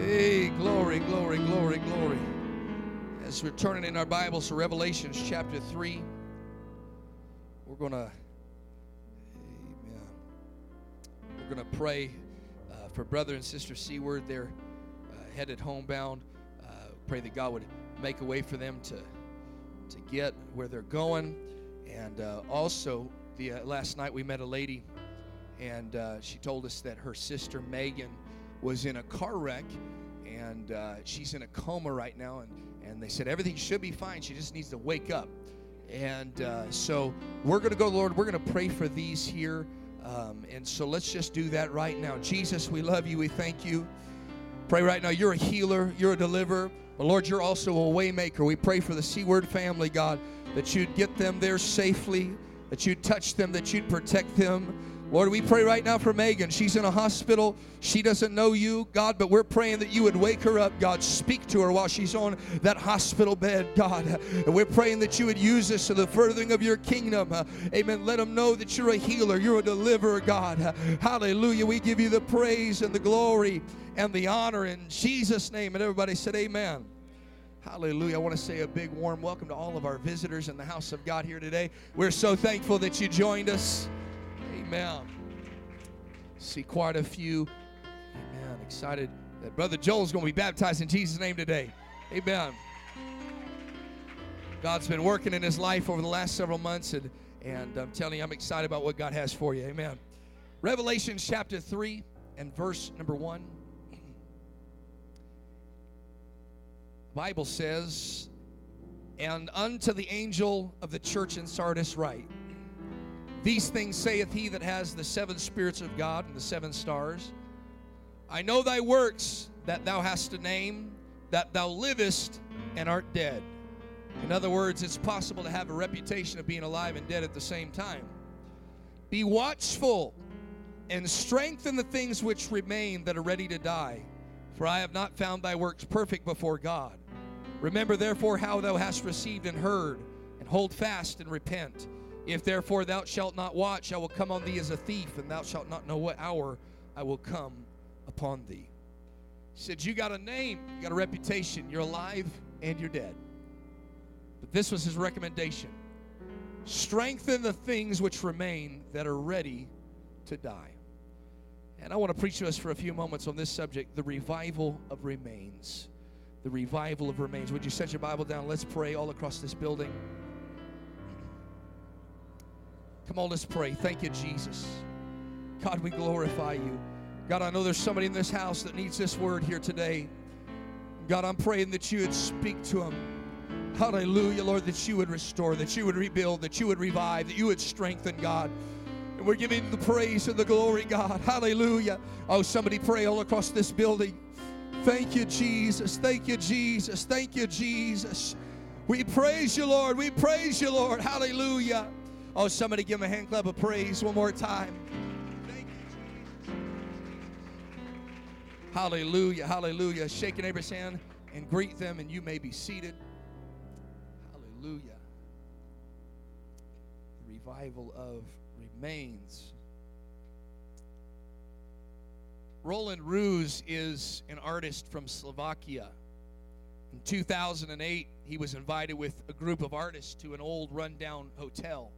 Hey, glory, glory, glory, glory. As we're turning in our Bibles to Revelations chapter 3, we're going to, amen. We're going to pray uh, for brother and sister Seaward. They're uh, headed homebound. Uh, pray that God would make a way for them to, to get where they're going. And uh, also, the uh, last night we met a lady, and uh, she told us that her sister Megan was in a car wreck and uh, she's in a coma right now and, and they said everything should be fine she just needs to wake up. And uh, so we're going to go lord we're going to pray for these here um, and so let's just do that right now. Jesus we love you we thank you. Pray right now you're a healer you're a deliverer but lord you're also a waymaker. We pray for the seaward family god that you'd get them there safely that you'd touch them that you'd protect them Lord, we pray right now for Megan. She's in a hospital. She doesn't know you, God, but we're praying that you would wake her up, God. Speak to her while she's on that hospital bed, God. And we're praying that you would use this to the furthering of your kingdom. Amen. Let them know that you're a healer, you're a deliverer, God. Hallelujah. We give you the praise and the glory and the honor in Jesus' name. And everybody said, Amen. Hallelujah. I want to say a big warm welcome to all of our visitors in the house of God here today. We're so thankful that you joined us. Amen. See quite a few. Amen. Excited that Brother Joel's going to be baptized in Jesus' name today. Amen. God's been working in his life over the last several months, and, and I'm telling you, I'm excited about what God has for you. Amen. Revelation chapter 3 and verse number 1. Bible says, And unto the angel of the church in Sardis write, these things saith he that has the seven spirits of God and the seven stars. I know thy works that thou hast a name, that thou livest and art dead. In other words, it's possible to have a reputation of being alive and dead at the same time. Be watchful and strengthen the things which remain that are ready to die, for I have not found thy works perfect before God. Remember therefore how thou hast received and heard, and hold fast and repent. If therefore thou shalt not watch, I will come on thee as a thief, and thou shalt not know what hour I will come upon thee. He said, You got a name, you got a reputation, you're alive and you're dead. But this was his recommendation strengthen the things which remain that are ready to die. And I want to preach to us for a few moments on this subject the revival of remains. The revival of remains. Would you set your Bible down? Let's pray all across this building. Come on, let's pray. Thank you, Jesus. God, we glorify you. God, I know there's somebody in this house that needs this word here today. God, I'm praying that you would speak to them. Hallelujah, Lord, that you would restore, that you would rebuild, that you would revive, that you would strengthen, God. And we're giving the praise and the glory, God. Hallelujah. Oh, somebody pray all across this building. Thank you, Jesus. Thank you, Jesus. Thank you, Jesus. We praise you, Lord. We praise you, Lord. Hallelujah. Oh, somebody give him a hand clap of praise one more time. Hallelujah, hallelujah. Shake your neighbor's hand and greet them, and you may be seated. Hallelujah. The revival of remains. Roland Ruse is an artist from Slovakia. In 2008, he was invited with a group of artists to an old rundown hotel.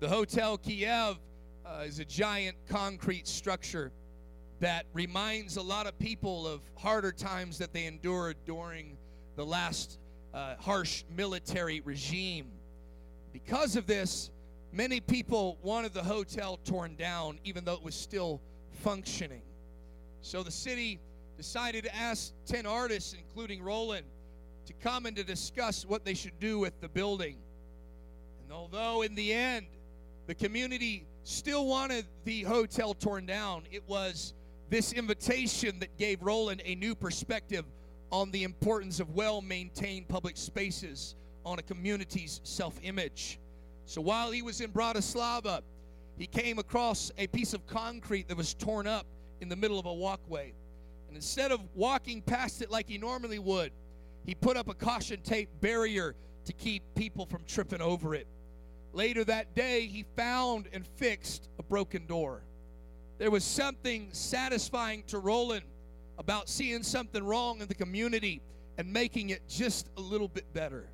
The Hotel Kiev uh, is a giant concrete structure that reminds a lot of people of harder times that they endured during the last uh, harsh military regime. Because of this, many people wanted the hotel torn down, even though it was still functioning. So the city decided to ask 10 artists, including Roland, to come and to discuss what they should do with the building. And although in the end, the community still wanted the hotel torn down. It was this invitation that gave Roland a new perspective on the importance of well maintained public spaces on a community's self image. So while he was in Bratislava, he came across a piece of concrete that was torn up in the middle of a walkway. And instead of walking past it like he normally would, he put up a caution tape barrier to keep people from tripping over it. Later that day, he found and fixed a broken door. There was something satisfying to Roland about seeing something wrong in the community and making it just a little bit better.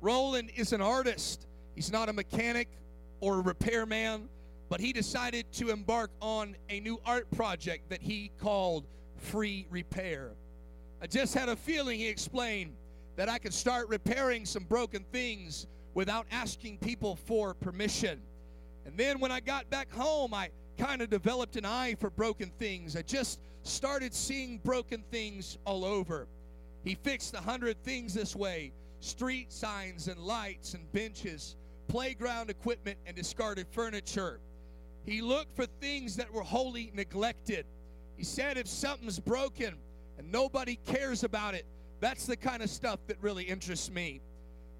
Roland is an artist. He's not a mechanic or a repairman, but he decided to embark on a new art project that he called Free Repair. I just had a feeling, he explained, that I could start repairing some broken things without asking people for permission. And then when I got back home, I kind of developed an eye for broken things. I just started seeing broken things all over. He fixed a hundred things this way street signs and lights and benches, playground equipment and discarded furniture. He looked for things that were wholly neglected. He said, if something's broken and nobody cares about it, that's the kind of stuff that really interests me.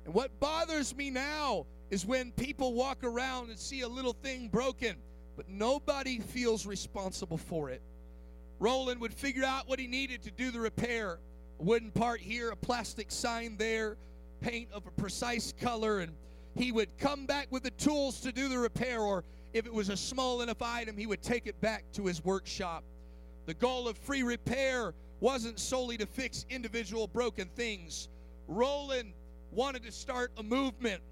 And what bothers me now is when people walk around and see a little thing broken, but nobody feels responsible for it. Roland would figure out what he needed to do the repair a wooden part here, a plastic sign there, paint of a precise color, and he would come back with the tools to do the repair, or if it was a small enough item, he would take it back to his workshop. The goal of free repair wasn't solely to fix individual broken things. Roland wanted to start a movement.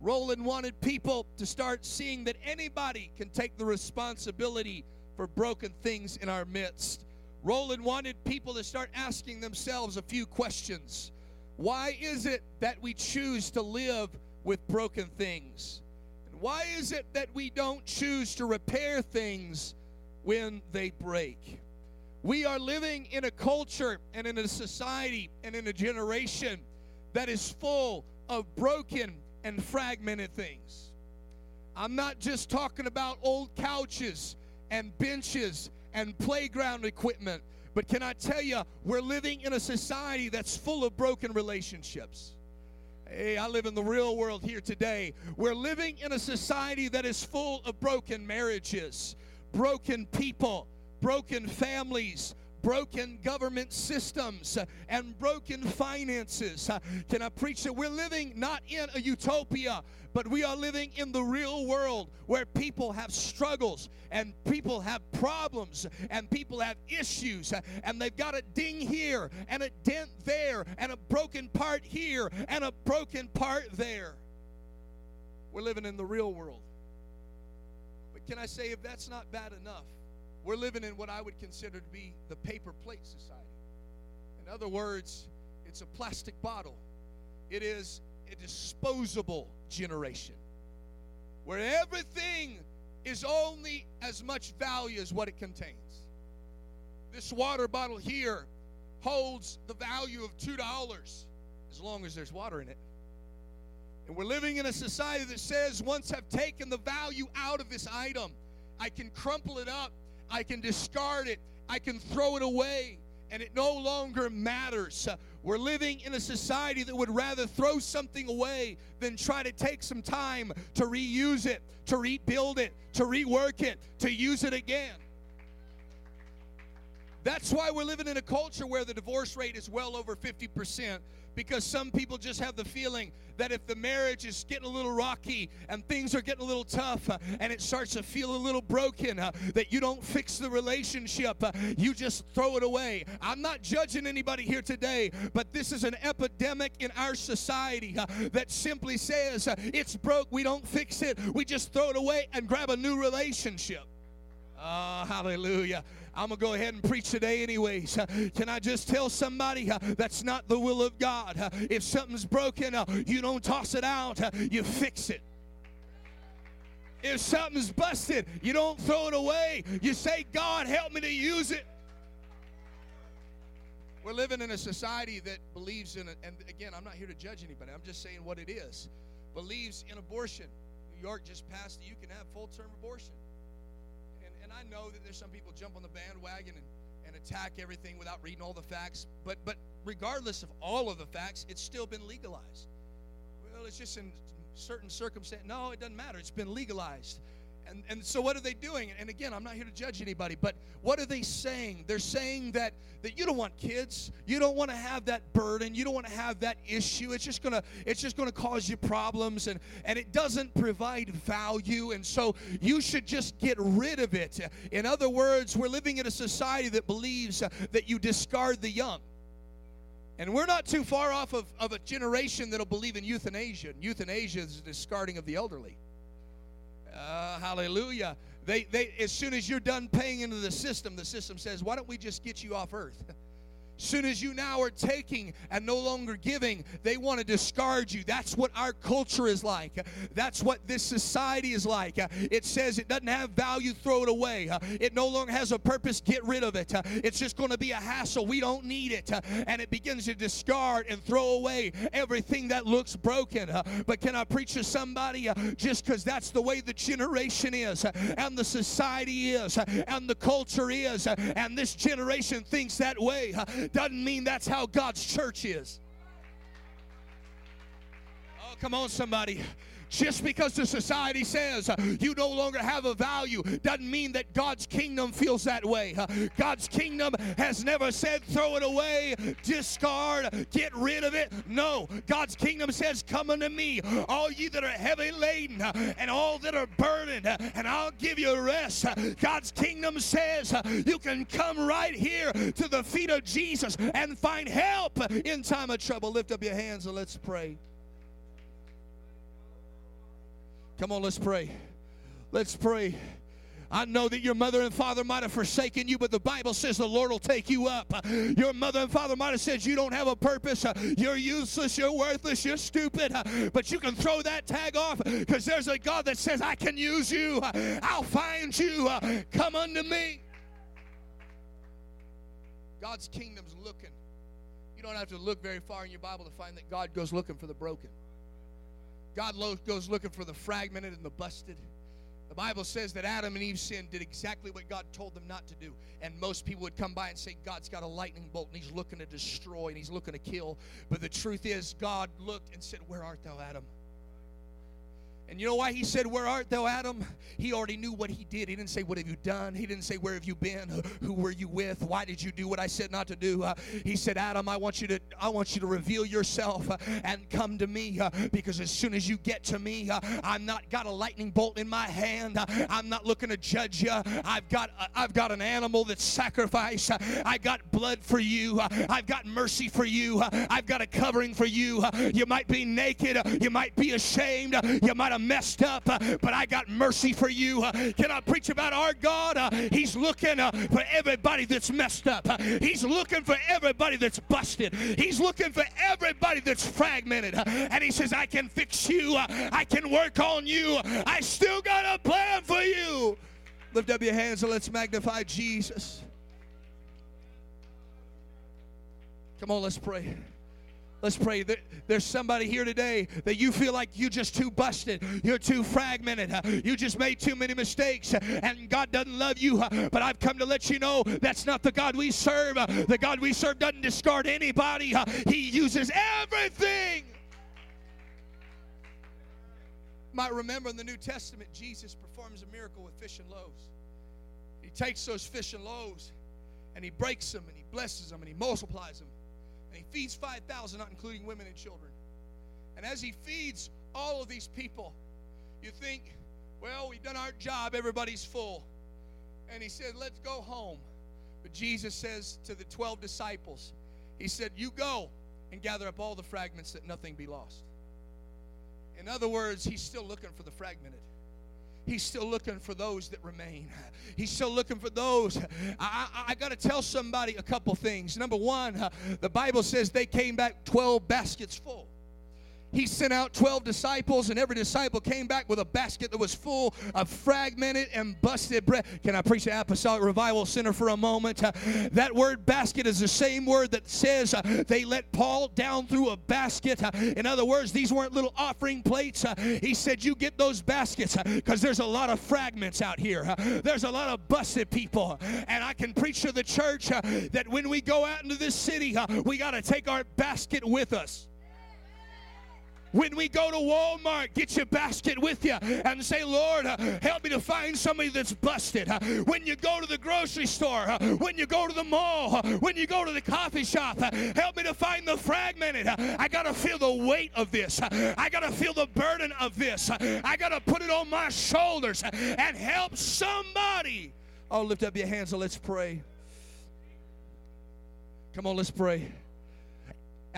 Roland wanted people to start seeing that anybody can take the responsibility for broken things in our midst. Roland wanted people to start asking themselves a few questions. Why is it that we choose to live with broken things? And why is it that we don't choose to repair things when they break? We are living in a culture and in a society and in a generation that is full of broken and fragmented things. I'm not just talking about old couches and benches and playground equipment. But can I tell you, we're living in a society that's full of broken relationships. Hey, I live in the real world here today. We're living in a society that is full of broken marriages, broken people, broken families, broken government systems uh, and broken finances. Uh, can I preach that we're living not in a utopia, but we are living in the real world where people have struggles and people have problems and people have issues uh, and they've got a ding here and a dent there and a broken part here and a broken part there. We're living in the real world. But can I say, if that's not bad enough, we're living in what I would consider to be the paper plate society. In other words, it's a plastic bottle, it is a disposable generation where everything is only as much value as what it contains. This water bottle here holds the value of $2 as long as there's water in it. And we're living in a society that says once I've taken the value out of this item, I can crumple it up, I can discard it, I can throw it away, and it no longer matters. We're living in a society that would rather throw something away than try to take some time to reuse it, to rebuild it, to rework it, to use it again. That's why we're living in a culture where the divorce rate is well over 50% because some people just have the feeling that if the marriage is getting a little rocky and things are getting a little tough uh, and it starts to feel a little broken, uh, that you don't fix the relationship, uh, you just throw it away. I'm not judging anybody here today, but this is an epidemic in our society uh, that simply says uh, it's broke, we don't fix it, we just throw it away and grab a new relationship. Oh, hallelujah. I'm going to go ahead and preach today, anyways. Uh, can I just tell somebody uh, that's not the will of God? Uh, if something's broken, uh, you don't toss it out, uh, you fix it. If something's busted, you don't throw it away. You say, God, help me to use it. We're living in a society that believes in it. And again, I'm not here to judge anybody, I'm just saying what it is. Believes in abortion. New York just passed that you can have full term abortion. I know that there's some people jump on the bandwagon and, and attack everything without reading all the facts. But but regardless of all of the facts, it's still been legalized. Well, it's just in certain circumstances. No, it doesn't matter. It's been legalized. And, and so what are they doing? And again, I'm not here to judge anybody, but what are they saying? They're saying that that you don't want kids. You don't want to have that burden. You don't want to have that issue. It's just gonna it's just gonna cause you problems and, and it doesn't provide value. And so you should just get rid of it. In other words, we're living in a society that believes that you discard the young. And we're not too far off of, of a generation that'll believe in euthanasia. And Euthanasia is the discarding of the elderly. Uh, hallelujah. They, they, as soon as you're done paying into the system, the system says, why don't we just get you off earth? Soon as you now are taking and no longer giving, they want to discard you. That's what our culture is like. That's what this society is like. It says it doesn't have value, throw it away. It no longer has a purpose, get rid of it. It's just going to be a hassle. We don't need it. And it begins to discard and throw away everything that looks broken. But can I preach to somebody just because that's the way the generation is and the society is and the culture is and this generation thinks that way doesn't mean that's how God's church is. Oh, come on, somebody. Just because the society says uh, you no longer have a value doesn't mean that God's kingdom feels that way. Uh, God's kingdom has never said throw it away, discard, get rid of it. No, God's kingdom says come unto me, all ye that are heavy laden uh, and all that are burdened, and I'll give you rest. God's kingdom says you can come right here to the feet of Jesus and find help in time of trouble. Lift up your hands and let's pray. Come on, let's pray. Let's pray. I know that your mother and father might have forsaken you, but the Bible says the Lord will take you up. Your mother and father might have said you don't have a purpose, you're useless, you're worthless, you're stupid, but you can throw that tag off because there's a God that says, I can use you, I'll find you, come unto me. God's kingdom's looking. You don't have to look very far in your Bible to find that God goes looking for the broken. God goes looking for the fragmented and the busted. The Bible says that Adam and Eve sinned, did exactly what God told them not to do. And most people would come by and say, God's got a lightning bolt and he's looking to destroy and he's looking to kill. But the truth is, God looked and said, Where art thou, Adam? And you know why he said, Where art thou, Adam? He already knew what he did. He didn't say, What have you done? He didn't say, Where have you been? Who were you with? Why did you do what I said not to do? Uh, he said, Adam, I want you to I want you to reveal yourself uh, and come to me uh, because as soon as you get to me, uh, I'm not got a lightning bolt in my hand. Uh, I'm not looking to judge you. I've got uh, I've got an animal that's sacrifice. I got blood for you. I've got mercy for you. I've got a covering for you. You might be naked. You might be ashamed. You might have messed up, uh, but I got mercy for you. Uh, can I preach about our God? Uh, he's looking for everybody that's messed up. He's looking for everybody that's busted. He's looking for everybody that's fragmented. And he says, I can fix you. I can work on you. I still got a plan for you. Lift up your hands and let's magnify Jesus. Come on, let's pray. Let's pray. That there's somebody here today that you feel like you're just too busted. You're too fragmented. You just made too many mistakes and God doesn't love you. But I've come to let you know that's not the God we serve. The God we serve doesn't discard anybody, He uses everything. might remember in the New Testament, Jesus performs a miracle with fish and loaves. He takes those fish and loaves and he breaks them and he blesses them and he multiplies them and he feeds 5,000, not including women and children. And as he feeds all of these people, you think, well, we've done our job, everybody's full. And he said, let's go home. But Jesus says to the 12 disciples, He said, You go and gather up all the fragments that nothing be lost. In other words, He's still looking for the fragmented. He's still looking for those that remain. He's still looking for those. I, I, I got to tell somebody a couple things. Number one, uh, the Bible says they came back 12 baskets full he sent out 12 disciples, and every disciple came back with a basket that was full of fragmented and busted bread. Can I preach the Apostolic Revival Center for a moment? Uh, that word basket is the same word that says uh, they let Paul down through a basket. Uh, in other words, these weren't little offering plates. Uh, he said, You get those baskets because uh, there's a lot of fragments out here. Uh, there's a lot of busted people. And I can preach to the church that when we go out into this city, we got to take our basket with us. When we go to Walmart, get your basket with you and say, Lord, uh, help me to find somebody that's busted. Uh, when you go to the grocery store, uh, when you go to the mall, uh, when you go to the coffee shop, uh, help me to find the fragmented. Uh, I got to feel the weight of this. I got to feel the burden of this. I got to put it on my shoulders and help somebody. Oh, lift up your hands and let's pray. Come on, let's pray.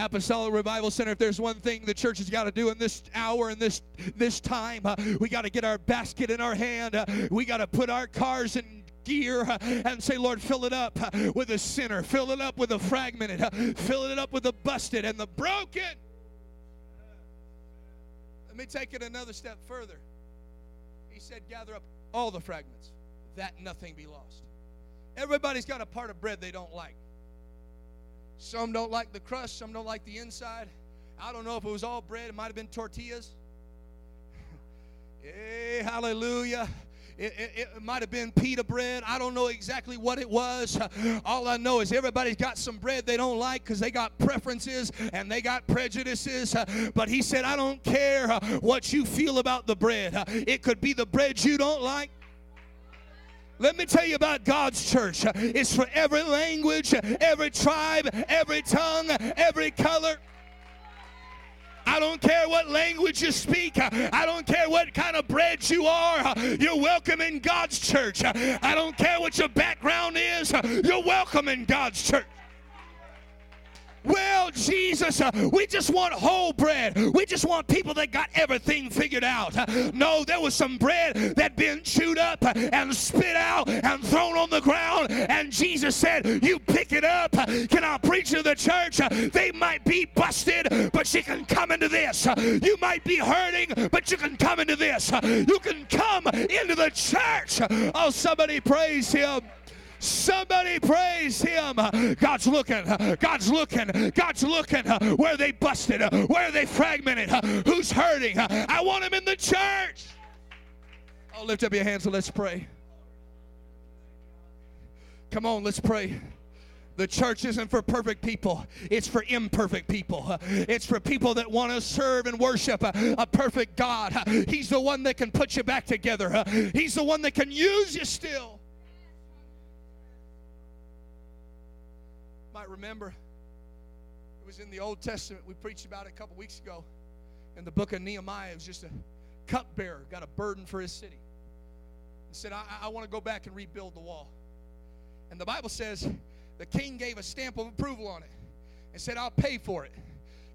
Apostolic Revival Center, if there's one thing the church has got to do in this hour and this this time, uh, we got to get our basket in our hand. Uh, we got to put our cars in gear uh, and say, Lord, fill it up uh, with a sinner, fill it up with the fragmented, uh, fill it up with the busted and the broken. Let me take it another step further. He said, gather up all the fragments, that nothing be lost. Everybody's got a part of bread they don't like. Some don't like the crust, some don't like the inside. I don't know if it was all bread, it might have been tortillas. hey, eh, hallelujah. It, it, it, might have been pita bread. I don't know exactly what it was. All I know is everybody's got some bread they don't like because they got preferences and they got prejudices. But he said, I don't care uh, what you feel about the bread. Uh, it could be the bread you don't like. Let me tell you about God's church. It's for every language, every tribe, every tongue, every color. I don't care what language you speak. I don't care what kind of bread you are. You're welcome in God's church. I don't care what your background is. You're welcome in God's church. Well, Jesus, uh, we just want whole bread. We just want people that got everything figured out. Uh, no, there was some bread that been chewed up uh, and spit out and thrown on the ground. And Jesus said, You pick it up. Can I preach to the church? They might be busted, but you can come into this. You might be hurting, but you can come into this. You can come into the church. Oh, somebody praise him. Somebody praise him. God's looking. God's looking. God's looking. Where they busted? Where they fragmented? Who's hurting? I want him in the church. Oh, lift up your hands and let's pray. Come on, let's pray. The church isn't for perfect people, it's for imperfect people. It's for people that want to serve and worship a, a, perfect God. He's the one that can put you back together, He's the one that can use you still. Remember it was in the Old Testament. We preached about it a couple weeks ago. In the book of Nehemiah, it was just a cupbearer, got a burden for his city. He said, I, I want to go back and rebuild the wall. And the Bible says the king gave a stamp of approval on it and said, I'll pay for it.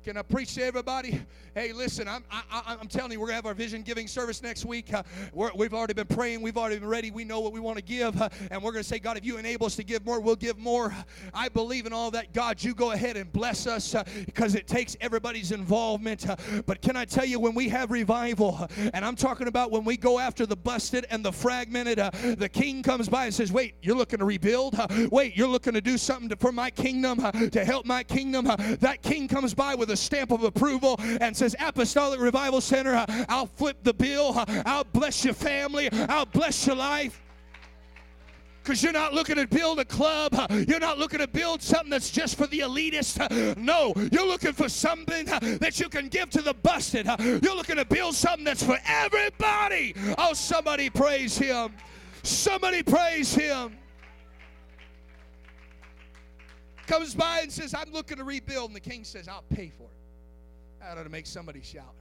Can I preach to everybody? Hey, listen, I'm, I, am telling you, we're going to have our vision giving service next week. Uh, we have already been praying. We've already been ready. We know what we want to give. Uh, and we're going to say, God, if you enable us to give more, we'll give more. I believe in all that. God, you go ahead and bless us uh, because it takes everybody's involvement. Uh, but can I tell you, when we have revival, uh, and I'm talking about when we go after the busted and the fragmented, uh, the king comes by and says, Wait, you're looking to rebuild? Wait, you're looking to do something to, for my kingdom, to help my kingdom? that king comes by with a stamp of approval and says, Apostolic Revival Center, uh, I'll flip the bill. Uh, I'll bless your family. I'll bless your life because you're not looking to build a club. Uh, you're not looking to build something that's just for the elitist. No, you're looking for something that you can give to the busted. You're looking to build something that's for everybody. Oh, somebody praise him. Somebody praise him comes by and says, I'm looking to rebuild. And the king says, I'll pay for it. That ought to make somebody shout.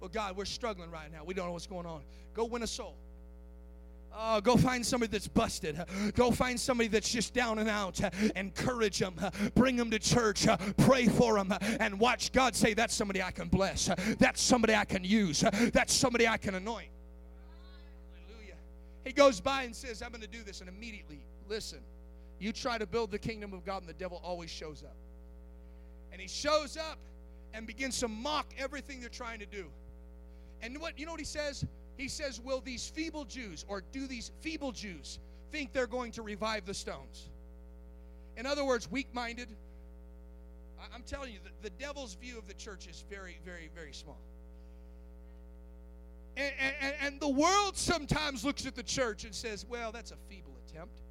Well, God, we're struggling right now. We don't know what's going on. Go win a soul. Oh, go find somebody that's busted. Go find somebody that's just down and out. Encourage them. Bring them to church. Pray for them. And watch God say, That's somebody I can bless. That's somebody I can use. That's somebody I can anoint. Hallelujah. He goes by and says, I'm going to do this. And immediately, listen, you try to build the kingdom of God, and the devil always shows up. And he shows up and begins to mock everything they're trying to do. And what you know what he says? He says, Will these feeble Jews, or do these feeble Jews, think they're going to revive the stones? In other words, weak minded. I'm telling you, the, the, devil's view of the church is very, very, very small. And, and, and the world sometimes looks at the church and says, Well, that's a feeble attempt.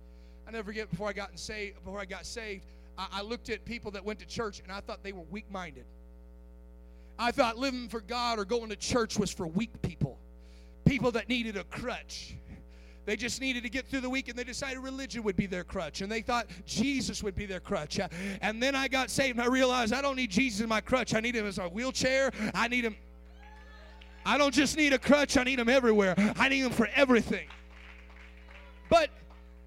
I never forget before I got saved, before I got saved, I, I looked at people that went to church and I thought they were weak minded. I thought living for God or going to church was for weak people, people that needed a crutch. They just needed to get through the week and they decided religion would be their crutch. And they thought Jesus would be their crutch. And then I got saved and I realized I don't need Jesus in my crutch. I need him as a wheelchair. I need him. I don't just need a crutch, I need him everywhere. I need him for everything. But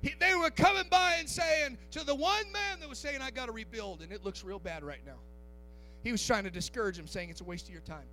he, they were coming by and saying to the one man that was saying, I got to rebuild, and it looks real bad right now. He was trying to discourage him, saying, It's a waste of your time.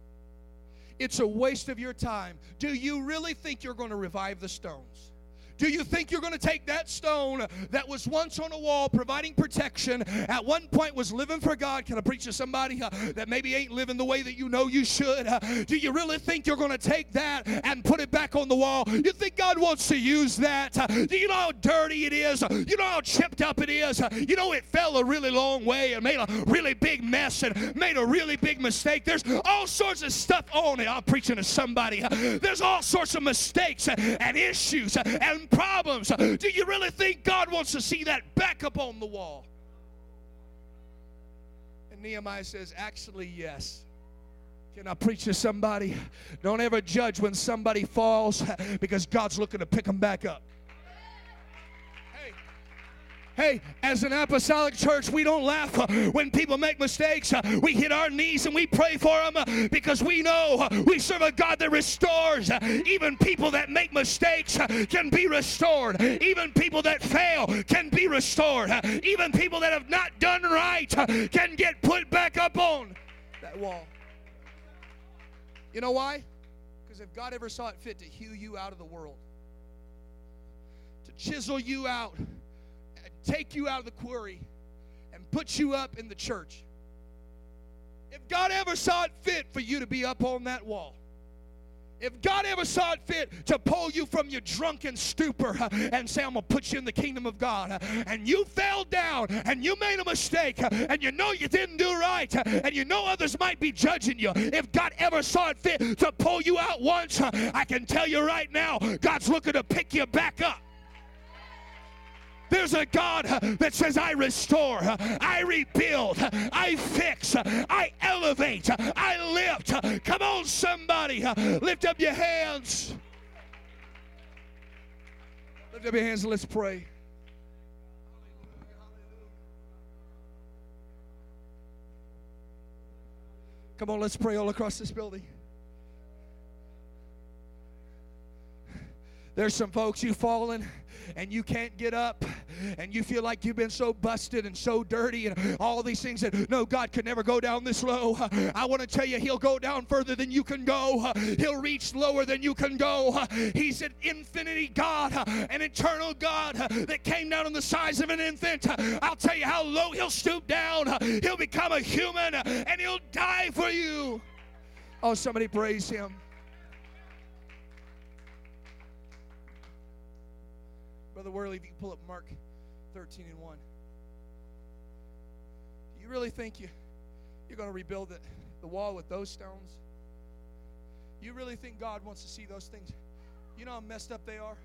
It's a waste of your time. Do you really think you're going to revive the stones? Do you think you're going to take that stone that was once on a wall providing protection, at one point was living for God? Can I preach to somebody uh, that maybe ain't living the way that you know you should? Uh, do you really think you're going to take that and put it back on the wall? You think God wants to use that? Uh, do you know how dirty it is? You know how chipped up it is? You know it fell a really long way and made a really big mess and made a really big mistake. There's all sorts of stuff on it. I'm preaching to somebody. There's all sorts of mistakes and issues and problems. Do you really think God wants to see that back up on the wall? And Nehemiah says, Actually, yes. Can I preach to somebody? Don't ever judge when somebody falls because God's looking to pick them back up. Hey, as an apostolic church, we don't laugh uh, when people make mistakes. Uh, we hit our knees and we pray for them uh, because we know we serve a God that restores. Even people that make mistakes can be restored. Even people that fail can be restored. Even people that have not done right can get put back up on that wall. You know why? Because if God ever saw it fit to hew you out of the world, to chisel you out, take you out of the quarry and put you up in the church. If God ever saw it fit for you to be up on that wall, if God ever saw it fit to pull you from your drunken stupor and say, I'm going to put you in the kingdom of God, and you fell down and you made a mistake, and you know you didn't do right, and you know others might be judging you, if God ever saw it fit to pull you out once, I can tell you right now, God's looking to pick you back up. There's a God that says, I restore, I rebuild, I fix, I elevate, I lift. Come on, somebody, lift up your hands. Lift up your hands and let's pray. Come on, let's pray all across this building. There's some folks you've fallen and you can't get up and you feel like you've been so busted and so dirty and all these things that no, God could never go down this low. I want to tell you, He'll go down further than you can go, He'll reach lower than you can go. He's an infinity God, an eternal God that came down on the size of an infant. I'll tell you how low He'll stoop down. He'll become a human and He'll die for you. Oh, somebody praise Him. Brother Worley, if you pull up Mark 13 and 1. Do you really think you, you're going to rebuild the, the wall with those stones? You really think God wants to see those things? You know how messed up they are?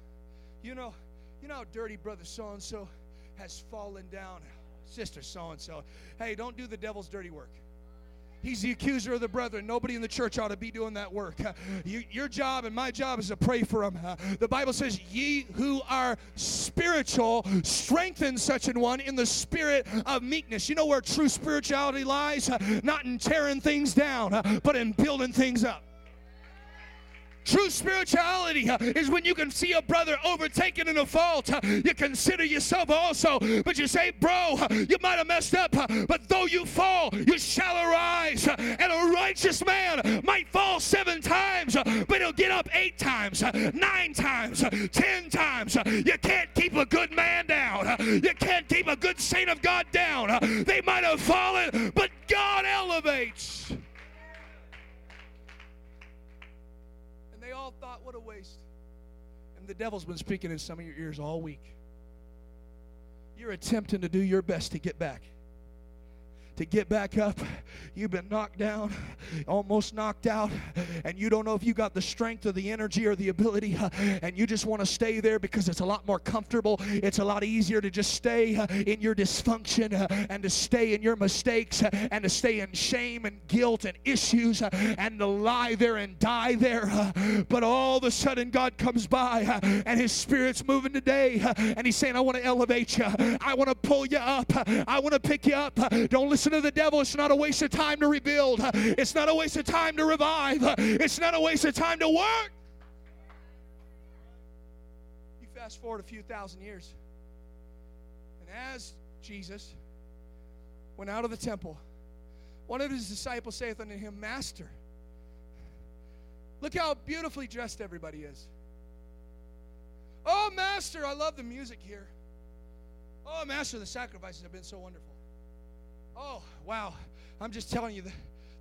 You know, you know how dirty brother so and so has fallen down, sister so and so. Hey, don't do the devil's dirty work. He's the accuser of the brethren. Nobody in the church ought to be doing that work. You, your job and my job is to pray for them. The Bible says, Ye who are spiritual, strengthen such an one in the spirit of meekness. You know where true spirituality lies? Not in tearing things down, but in building things up. True spirituality is when you can see a brother overtaken in a fault. You consider yourself also, but you say, Bro, you might have messed up, but though you fall, you shall arise. And a righteous man might fall seven times, but he'll get up eight times, nine times, ten times. You can't keep a good man down. You can't keep a good saint of God down. They might have fallen, but God elevates. All thought, what a waste. And the devil's been speaking in some of your ears all week. You're attempting to do your best to get back to get back up You've been knocked down, almost knocked out, and you don't know if you got the strength or the energy or the ability, and you just want to stay there because it's a lot more comfortable. It's a lot easier to just stay uh, in your dysfunction uh, and to stay in your mistakes uh, and to stay in shame and guilt and issues and to lie there and die there. But all of a sudden, God comes by and His Spirit's moving today, and He's saying, I want to elevate you, I want to pull you up, I want to pick you up. Don't listen to the devil. It's not a waste of time to rebuild, it's not a waste of time to revive, it's not a waste of time to work. You fast forward a few thousand years, and as Jesus went out of the temple, one of his disciples saith unto him, Master, look how beautifully dressed everybody is. Oh, Master, I love the music here. Oh, Master, the sacrifices have been so wonderful. Oh, wow. I'm just telling you,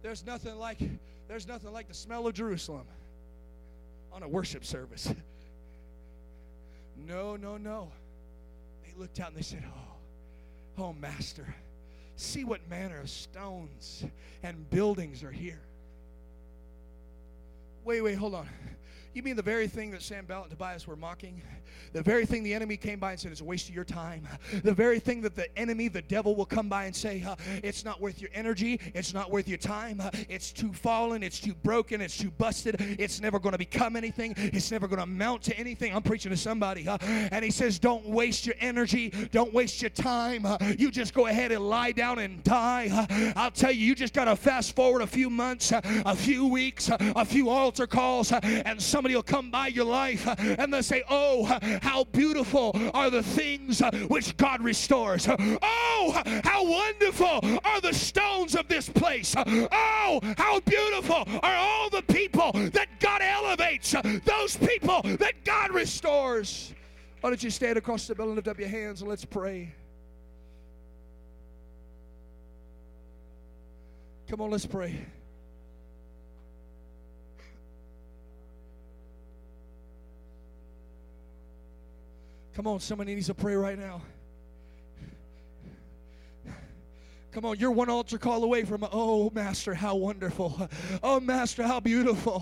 there's nothing like there's nothing like the smell of Jerusalem on a worship service. No, no, no. They looked out and they said, Oh, oh, Master, see what manner of stones and buildings are here. Wait, wait, hold on. You mean the very thing that Sanballat and Tobias were mocking? The very thing the enemy came by and said, It's a waste of your time. The very thing that the enemy, the devil, will come by and say, It's not worth your energy. It's not worth your time. It's too fallen. It's too broken. It's too busted. It's never going to become anything. It's never going to amount to anything. I'm preaching to somebody. And he says, Don't waste your energy. Don't waste your time. You just go ahead and lie down and die. I'll tell you, you just got to fast forward a few months, a few weeks, a few altar calls, and somebody will come by your life uh, and they'll say, Oh, uh, how beautiful are the things uh, which God restores. Oh, how wonderful are the stones of this place. Oh, how beautiful are all the people that God elevates, those people that God restores. Why don't you stand across the building, lift up your hands, and let's pray. Come on, let's pray. Come on, somebody needs to pray right now. Come on, you're one altar call away from, oh, Master, how wonderful. Oh, Master, how beautiful.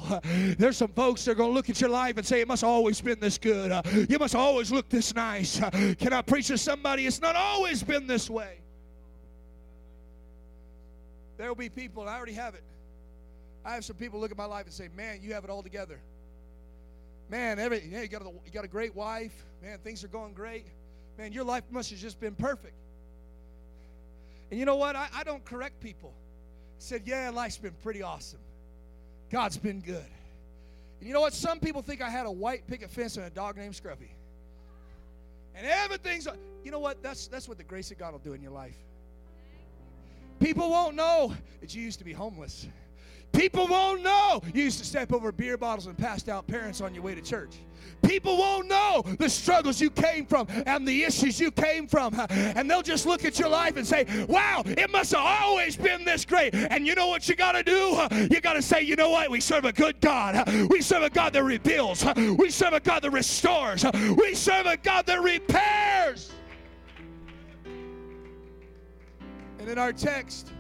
There's some folks that are going to look at your life and say, it must always been this good. You must always look this nice. Can I preach to somebody? It's not always been this way. There will be people, I already have it. I have some people look at my life and say, man, you have it all together. Man, every, yeah, you, got a, you got a great wife. Man, things are going great. Man, your life must have just been perfect. And you know what? I, I don't correct people. I said, yeah, life's been pretty awesome. God's been good. And you know what? Some people think I had a white picket fence and a dog named Scruffy. And everything's, you know what? That's, that's what the grace of God will do in your life. People won't know that you used to be homeless. People won't know you used to step over beer bottles and passed out parents on your way to church. People won't know the struggles you came from and the issues you came from. And they'll just look at your life and say, wow, it must have always been this great. And you know what you got to do? You got to say, you know what? We serve a good God. We serve a God that rebuilds. We serve a God that restores. We serve a God that repairs. And in our text,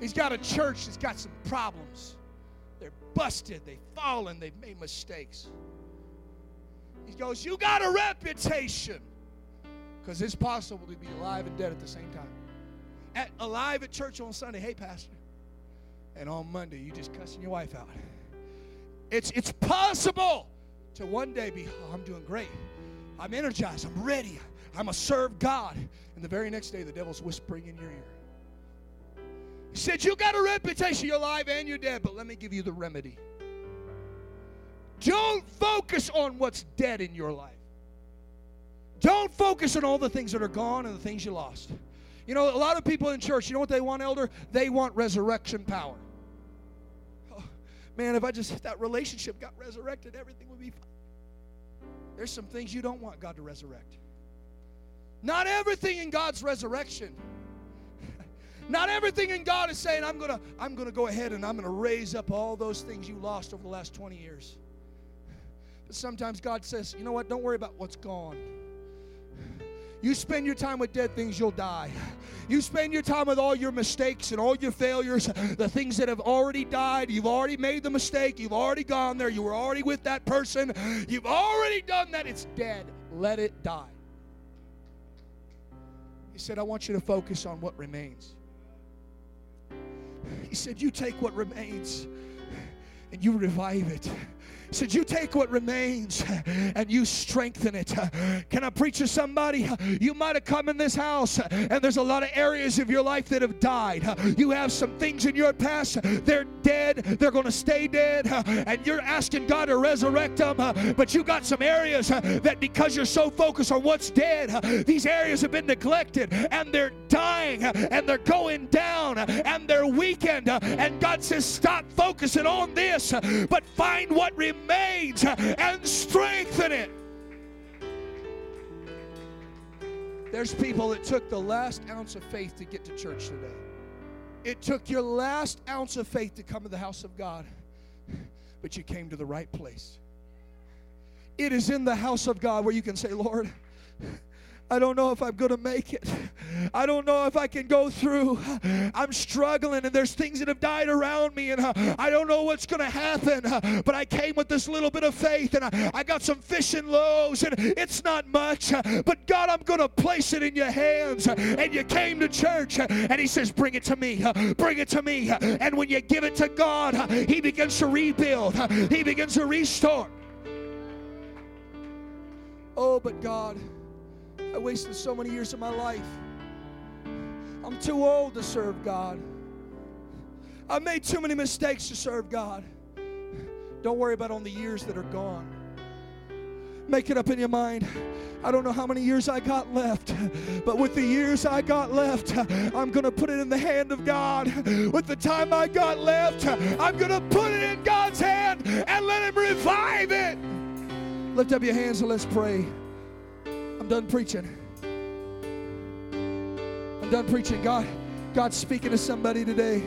He's got a church that's got some problems. They're busted, they've fallen, they've made mistakes. He goes, You got a reputation. Because it's possible to be alive and dead at the same time. At, alive at church on Sunday, hey, Pastor. And on Monday, you just cussing your wife out. It's, it's possible to one day be, oh, I'm doing great. I'm energized. I'm ready. I'm a serve God. And the very next day, the devil's whispering in your ear. Said, You got a reputation, you're alive and you're dead, but let me give you the remedy. Don't focus on what's dead in your life. Don't focus on all the things that are gone and the things you lost. You know, a lot of people in church, you know what they want, elder? They want resurrection power. Oh, man, if I just, that relationship got resurrected, everything would be fine. There's some things you don't want God to resurrect. Not everything in God's resurrection not everything in God is saying, I'm gonna, I'm gonna go ahead and I'm gonna raise up all those things you lost over the last 20 years. But sometimes God says, you know what, don't worry about what's gone. You spend your time with dead things, you'll die. You spend your time with all your mistakes and all your failures, the things that have already died. You've already made the mistake. You've already gone there. You were already with that person. You've already done that. It's dead. Let it die. He said, I want you to focus on what remains. He said, You take what remains and you revive it said, You take what remains and you strengthen it. Can I preach to somebody? You might have come in this house and there's a lot of areas of your life that have died. You have some things in your past, they're dead, they're going to stay dead, and you're asking God to resurrect them. But you got some areas that because you're so focused on what's dead, these areas have been neglected and they're dying and they're going down and they're weakened. And God says, Stop focusing on this, but find what remains remains and strengthen it. There's people that took the last ounce of faith to get to church today. It took your last ounce of faith to come to the house of God, but you came to the right place. It is in the house of God where you can say, Lord, I don't know if I'm going to make it. I don't know if I can go through. I'm struggling, and there's things that have died around me, and uh, I don't know what's going to happen. Uh, but I came with this little bit of faith, and I, I got some fish and loaves, and it's not much. Uh, but God, I'm going to place it in your hands. And you came to church, and He says, Bring it to me. Bring it to me. And when you give it to God, He begins to rebuild, He begins to restore. Oh, but God. I wasted so many years of my life. I'm too old to serve God. I made too many mistakes to serve God. Don't worry about on the years that are gone. Make it up in your mind. I don't know how many years I got left, but with the years I got left, I'm going to put it in the hand of God. With the time I got left, I'm going to put it in God's hand and let Him revive it. Lift up your hands and let's pray. I'm done preaching. I'm done preaching. God, God's speaking to somebody today.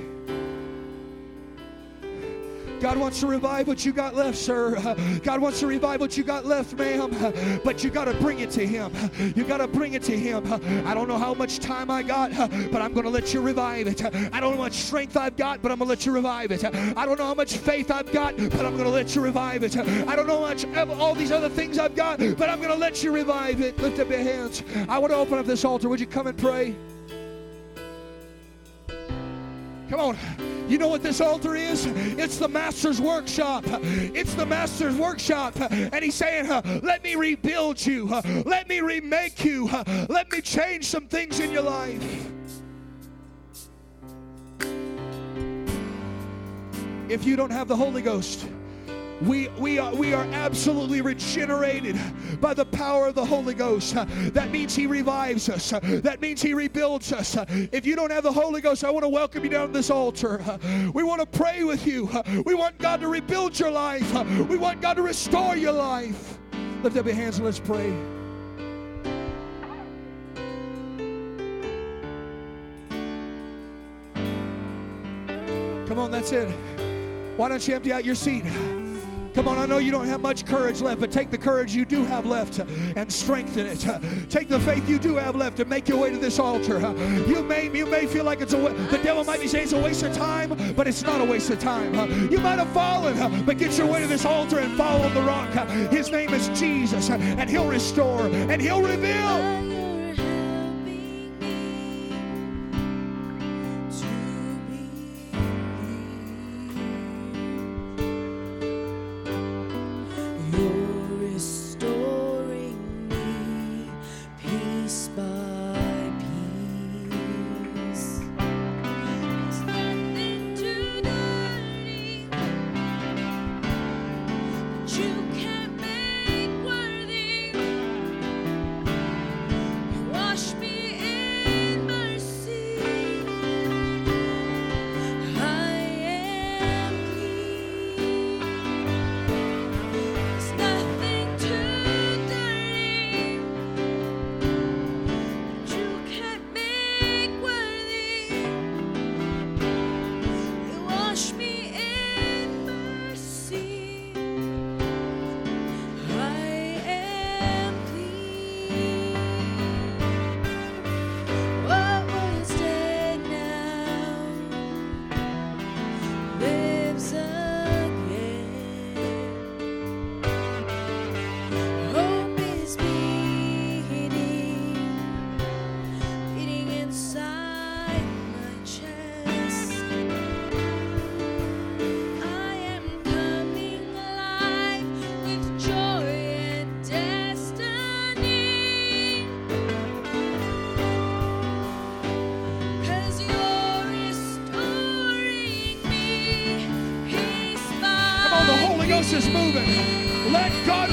God wants to revive what you got left, sir. God wants to revive what you got left, ma'am. But you got to bring it to Him. You got to bring it to Him. I don't know how much time I got, but I'm going to let you revive it. I don't know how much strength I've got, but I'm going to let you revive it. I don't know how much faith I've got, but I'm going to let you revive it. I don't know how much all these other things I've got, but I'm going to let you revive it. Lift up your hands. I want to open up this altar. Would you come and pray? Come on. You know what this altar is? It's the Master's workshop. It's the Master's workshop. And He's saying, Let me rebuild you. Let me remake you. Let me change some things in your life. If you don't have the Holy Ghost, we, we, are, we are absolutely regenerated by the power of the Holy Ghost. That means He revives us. That means He rebuilds us. If you don't have the Holy Ghost, I want to welcome you down to this altar. We want to pray with you. We want God to rebuild your life. We want God to restore your life. Lift up your hands and let's pray. Come on, that's it. Why don't you empty out your seat? Come on, I know you don't have much courage left, but take the courage you do have left and strengthen it. Take the faith you do have left and make your way to this altar. You may you may feel like it's a the devil might be saying it's a waste of time, but it's not a waste of time. You might have fallen, but get your way to this altar and follow the rock. His name is Jesus, and He'll restore and He'll reveal. Moving. Let God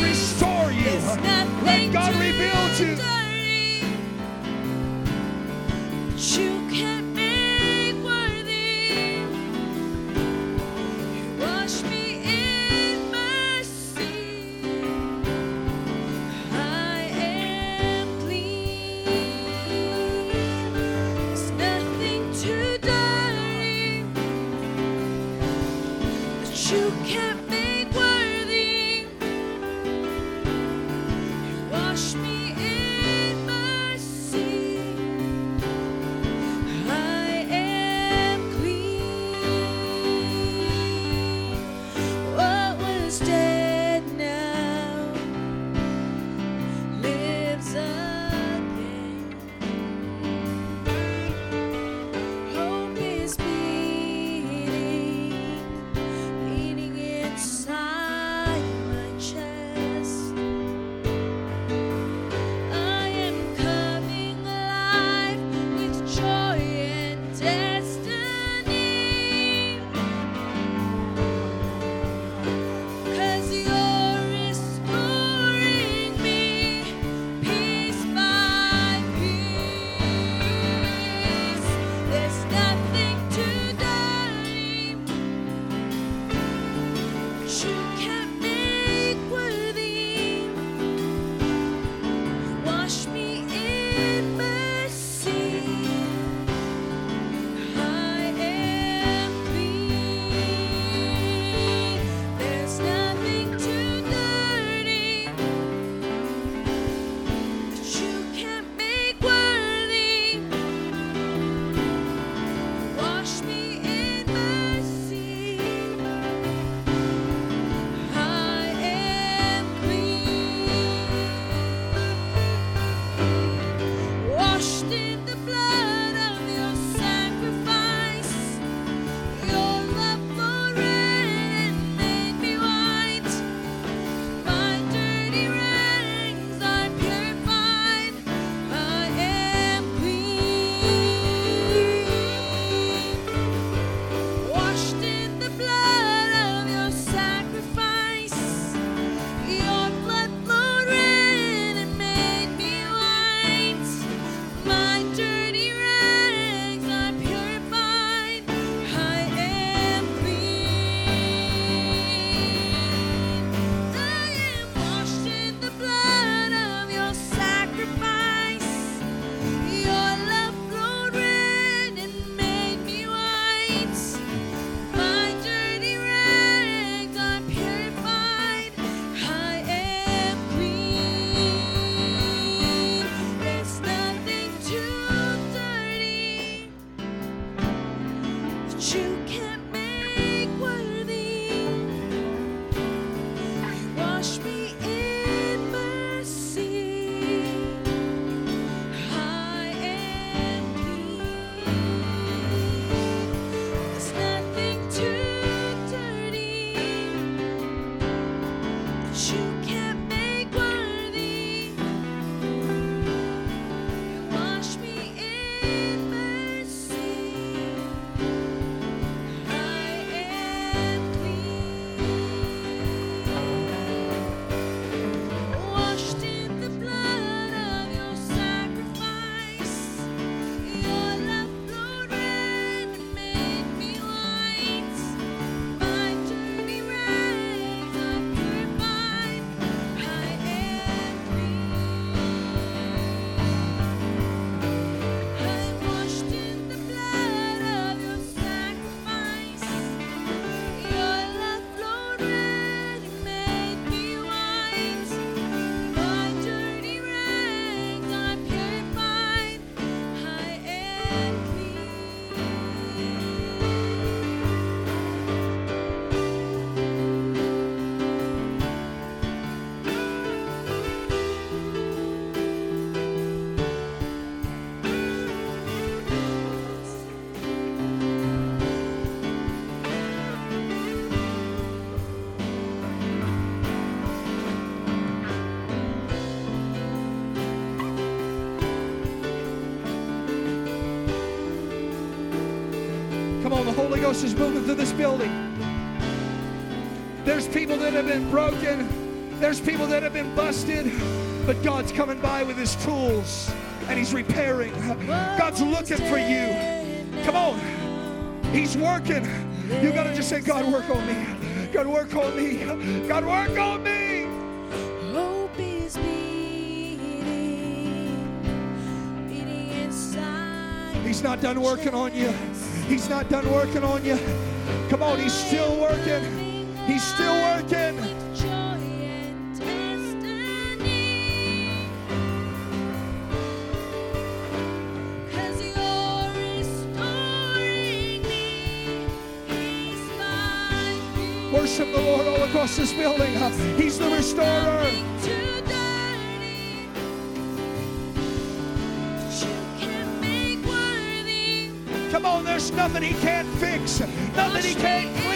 Holy Ghost is moving through this building. There's people that have been broken. There's people that have been busted. But God's coming by with his tools and he's repairing. God's looking for you. Come on. He's working. You got to just say, God, work on me. God, work on me. God, work on me. Hope is beating, beating inside. He's not done working on you. He's not done working on you. Come on, he's still working. He's still working. With joy and destiny. 'Cause you're restoring me. He's my peace. Worship the Lord all across this building. He's the restorer. Come on, there's nothing he can't fix, nothing he can't clean.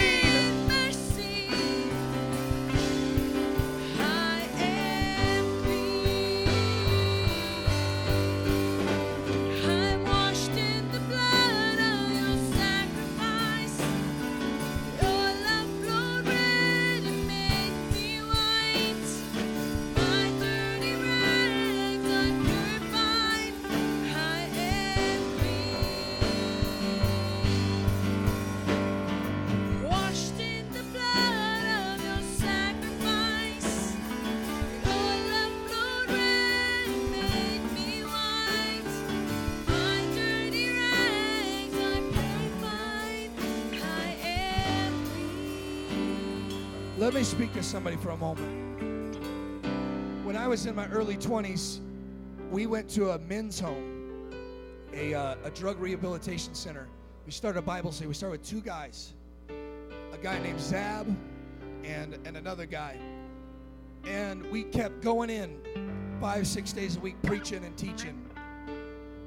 Let me speak to somebody for a moment. When I was in my early 20s, we went to a men's home, a, uh, a drug rehabilitation center. We started a Bible study. We started with two guys a guy named Zab and, and another guy. And we kept going in five, six days a week, preaching and teaching.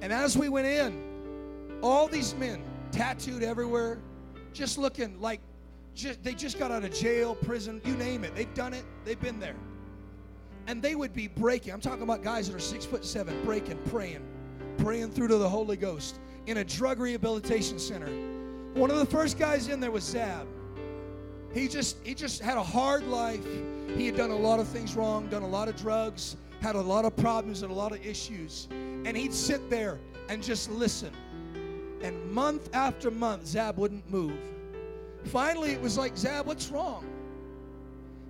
And as we went in, all these men, tattooed everywhere, just looking like just, they just got out of jail, prison, you name it. They've done it, they've been there. And they would be breaking. I'm talking about guys that are six foot seven, breaking, praying, praying through to the Holy Ghost in a drug rehabilitation center. One of the first guys in there was Zab. He just he just had a hard life. He had done a lot of things wrong, done a lot of drugs, had a lot of problems and a lot of issues. And he'd sit there and just listen. And month after month, Zab wouldn't move. Finally, it was like, Zab, what's wrong?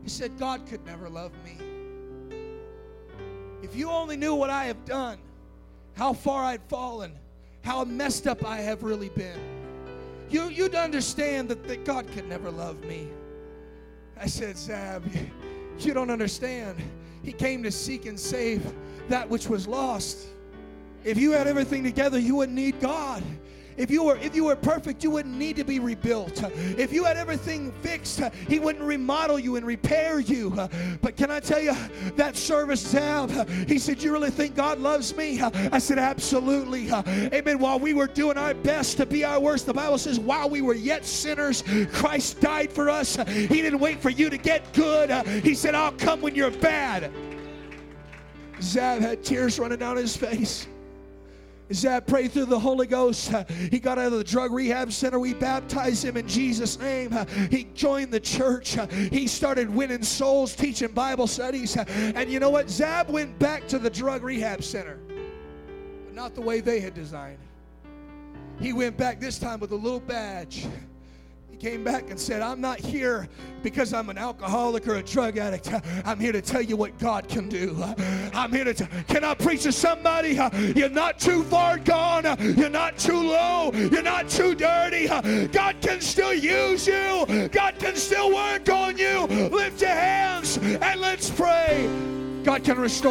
He said, God could never love me. If you only knew what I have done, how far I'd fallen, how messed up I have really been, you, you'd understand that, that God could never love me. I said, Zab, you don't understand. He came to seek and save that which was lost. If you had everything together, you wouldn't need God. If you were if you were perfect, you wouldn't need to be rebuilt. If you had everything fixed, he wouldn't remodel you and repair you. But can I tell you that service Zab, he said, "You really think God loves me?" I said, "Absolutely." Amen. While we were doing our best to be our worst, the Bible says, "While we were yet sinners, Christ died for us." He didn't wait for you to get good. He said, "I'll come when you're bad." Zab had tears running down his face. Zab prayed through the Holy Ghost. He got out of the drug rehab center. We baptized him in Jesus' name. He joined the church. He started winning souls, teaching Bible studies. And you know what? Zab went back to the drug rehab center, but not the way they had designed. He went back this time with a little badge. Came back and said, I'm not here because I'm an alcoholic or a drug addict. I'm here to tell you what God can do. I'm here to tell. Can I preach to somebody? You're not too far gone. You're not too low. You're not too dirty. God can still use you. God can still work on you. Lift your hands and let's pray. God can restore.